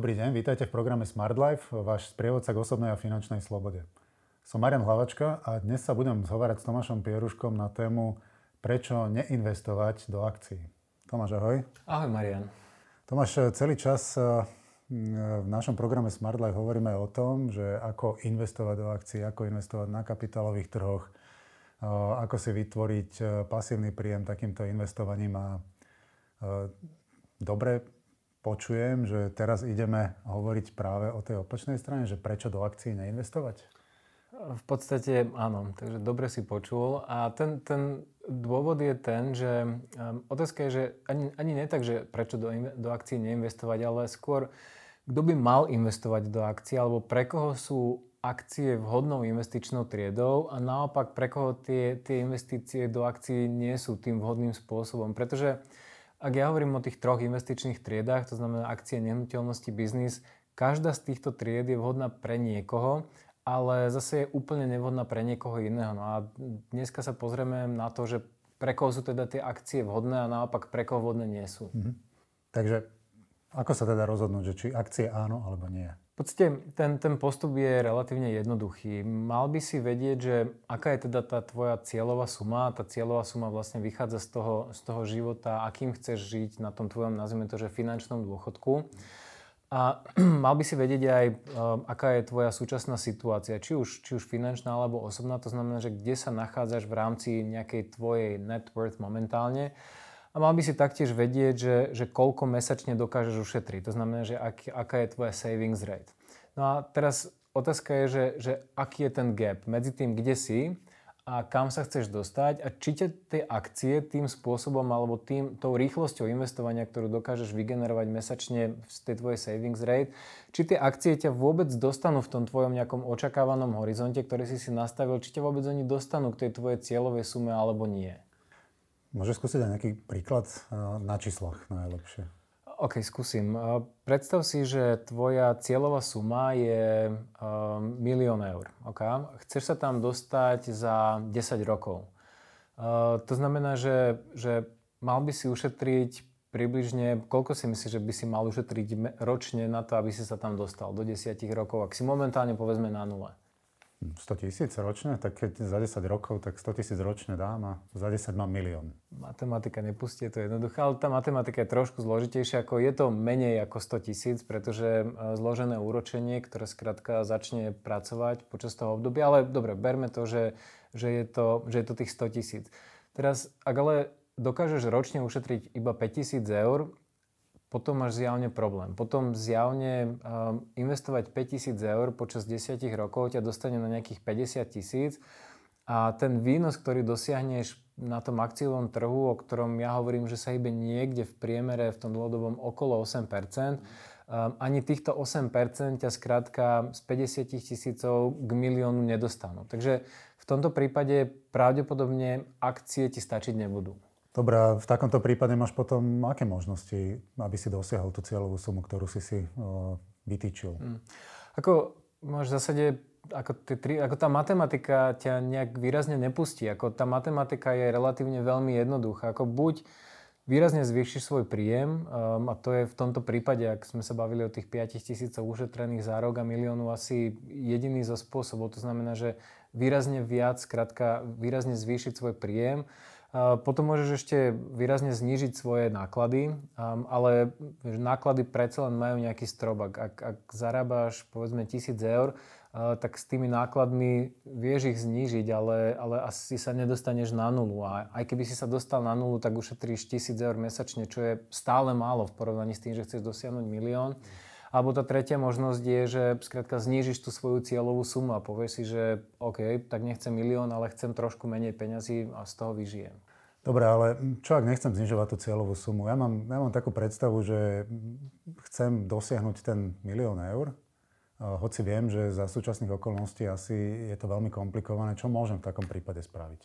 Dobrý deň, vítajte v programe Smart Life, váš sprievodca k osobnej a finančnej slobode. Som Marian Hlavačka a dnes sa budem zhovárať s Tomášom Pieruškom na tému prečo neinvestovať do akcií. Tomáš, ahoj. Ahoj, Marian. Tomáš, celý čas eh, v našom programe Smart Life hovoríme o tom, že ako investovať do akcií, ako investovať na kapitálových trhoch, eh, ako si vytvoriť eh, pasívny príjem takýmto investovaním a dobre počujem, že teraz ideme hovoriť práve o tej opačnej strane, že prečo do akcií neinvestovať? V podstate áno, takže dobre si počul. A ten, ten dôvod je ten, že um, otázka je, že ani, ani nie tak, že prečo do, do akcií neinvestovať, ale skôr, kto by mal investovať do akcií, alebo pre koho sú akcie vhodnou investičnou triedou a naopak pre koho tie, tie investície do akcií nie sú tým vhodným spôsobom. Pretože ak ja hovorím o tých troch investičných triedách, to znamená akcie, nehnuteľnosti, biznis, každá z týchto tried je vhodná pre niekoho, ale zase je úplne nevhodná pre niekoho iného. No a dneska sa pozrieme na to, že pre koho sú teda tie akcie vhodné a naopak pre koho vhodné nie sú. Mhm. Takže ako sa teda rozhodnúť, že či akcie áno alebo nie? V podstate ten, ten postup je relatívne jednoduchý. Mal by si vedieť, že aká je teda tá tvoja cieľová suma. Tá cieľová suma vlastne vychádza z toho, z toho života, akým chceš žiť na tom tvojom, nazvime to, že finančnom dôchodku. A mal by si vedieť aj, eh, aká je tvoja súčasná situácia, či už, či už finančná alebo osobná. To znamená, že kde sa nachádzaš v rámci nejakej tvojej net worth momentálne a mal by si taktiež vedieť, že, že koľko mesačne dokážeš ušetriť. To znamená, že ak, aká je tvoja savings rate. No a teraz otázka je, že, že aký je ten gap medzi tým, kde si a kam sa chceš dostať a či ťa tie akcie tým spôsobom alebo tým, tou rýchlosťou investovania, ktorú dokážeš vygenerovať mesačne z tej tvojej savings rate, či tie akcie ťa vôbec dostanú v tom tvojom nejakom očakávanom horizonte, ktorý si si nastavil, či ťa vôbec oni dostanú k tej tvojej cieľovej sume alebo nie. Môžeš skúsiť aj nejaký príklad eh, na číslach najlepšie? OK, skúsim. Eh, predstav si, že tvoja cieľová suma je um, milión eur. Okay? Chceš sa tam dostať za 10 rokov. To znamená, že, že mal by si ušetriť približne, koľko si myslíš, že by si mal ušetriť ročne na to, aby si sa tam dostal do 10 rokov, ak si momentálne povedzme na nule? 100 tisíc ročne, tak keď za 10 rokov, tak 100 tisíc ročne dám a za 10 mám milión. Matematika nepustí, to je jednoduché, ale tá matematika je trošku zložitejšia, ako je to menej ako 100 tisíc, pretože e, zložené úročenie, ktoré skrátka začne pracovať počas toho obdobia, ale dobre, berme to, že, že, je, to, že je to tých 100 tisíc. Teraz, ak ale dokážeš ročne ušetriť iba 5000 eur, potom máš zjavne problém. Potom zjavne um, investovať 5000 eur počas 10 rokov ťa dostane na nejakých 50 tisíc a ten výnos, ktorý dosiahneš na tom akciovom trhu, o ktorom ja hovorím, že sa hýbe niekde v priemere v tom dlhodobom okolo 8%, um, ani týchto 8% ťa skrátka z 50 tisícov k miliónu nedostanú. Takže v tomto prípade pravdepodobne akcie ti stačiť nebudú. Dobre, v takomto prípade máš potom aké možnosti, aby si dosiahol tú cieľovú sumu, ktorú si si vytýčil? Hmm. Ako máš v zásade, ako, tri, ako tá matematika ťa nejak výrazne nepustí. Ako tá matematika je relatívne veľmi jednoduchá. Ako buď výrazne zvýšiš svoj príjem um, a to je v tomto prípade, ak sme sa bavili o tých 5 tisícoch ušetrených za rok a miliónu, asi jediný zo spôsobov. To znamená, že výrazne viac, skrátka výrazne zvýšiť svoj príjem potom môžeš ešte výrazne znížiť svoje náklady, ale náklady predsa len majú nejaký strop. Ak, ak, zarábáš povedzme 1000 eur, tak s tými nákladmi vieš ich znížiť, ale, ale asi sa nedostaneš na nulu. A aj keby si sa dostal na nulu, tak ušetríš 1000 eur mesačne, čo je stále málo v porovnaní s tým, že chceš dosiahnuť milión. Alebo tá tretia možnosť je, že skrátka znížiš tú svoju cieľovú sumu a povieš si, že OK, tak nechcem milión, ale chcem trošku menej peňazí a z toho vyžijem. Dobre, ale čo ak nechcem znižovať tú cieľovú sumu? Ja mám, ja mám takú predstavu, že chcem dosiahnuť ten milión eur, hoci viem, že za súčasných okolností asi je to veľmi komplikované. Čo môžem v takom prípade spraviť?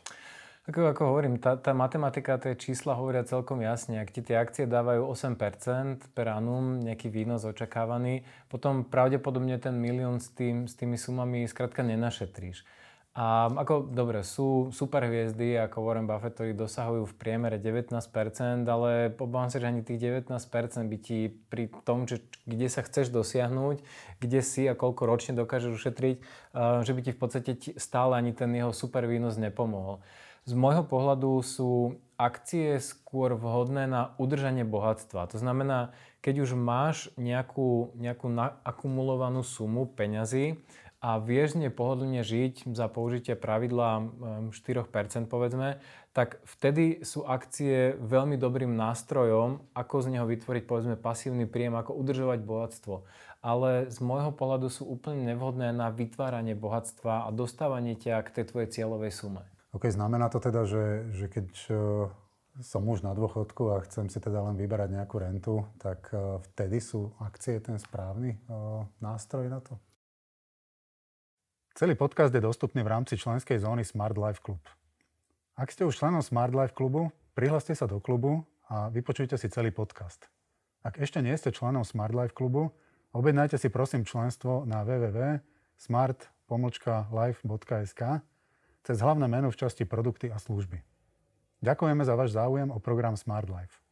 Ako, ako hovorím, tá, tá matematika, tie čísla hovoria celkom jasne. Ak ti tie akcie dávajú 8% per annum, nejaký výnos očakávaný, potom pravdepodobne ten milión s, tým, s tými sumami skrátka nenašetríš. A ako, dobre, sú super hviezdy ako Warren Buffett, ktorí dosahujú v priemere 19%, ale obávam sa, že ani tých 19% by ti pri tom, že kde sa chceš dosiahnuť, kde si a koľko ročne dokážeš ušetriť, že by ti v podstate stále ani ten jeho super výnos nepomohol. Z môjho pohľadu sú akcie skôr vhodné na udržanie bohatstva. To znamená, keď už máš nejakú, nejakú akumulovanú sumu peňazí, a vieš z nej pohodlne žiť za použitie pravidla 4% povedzme, tak vtedy sú akcie veľmi dobrým nástrojom, ako z neho vytvoriť povedzme pasívny príjem, ako udržovať bohatstvo. Ale z môjho pohľadu sú úplne nevhodné na vytváranie bohatstva a dostávanie ťa k tej tvojej cieľovej sume. OK, znamená to teda, že, že keď e, som už na dôchodku a chcem si teda len vyberať nejakú rentu, tak e, vtedy sú akcie ten správny e, nástroj na to? Celý podcast je dostupný v rámci členskej zóny Smart Life Club. Ak ste už členom Smart Life klubu, prihláste sa do klubu a vypočujte si celý podcast. Ak ešte nie ste členom Smart Life klubu, objednajte si prosím členstvo na www.smart-life.sk cez hlavné meno v časti produkty a služby. Ďakujeme za váš záujem o program Smart Life.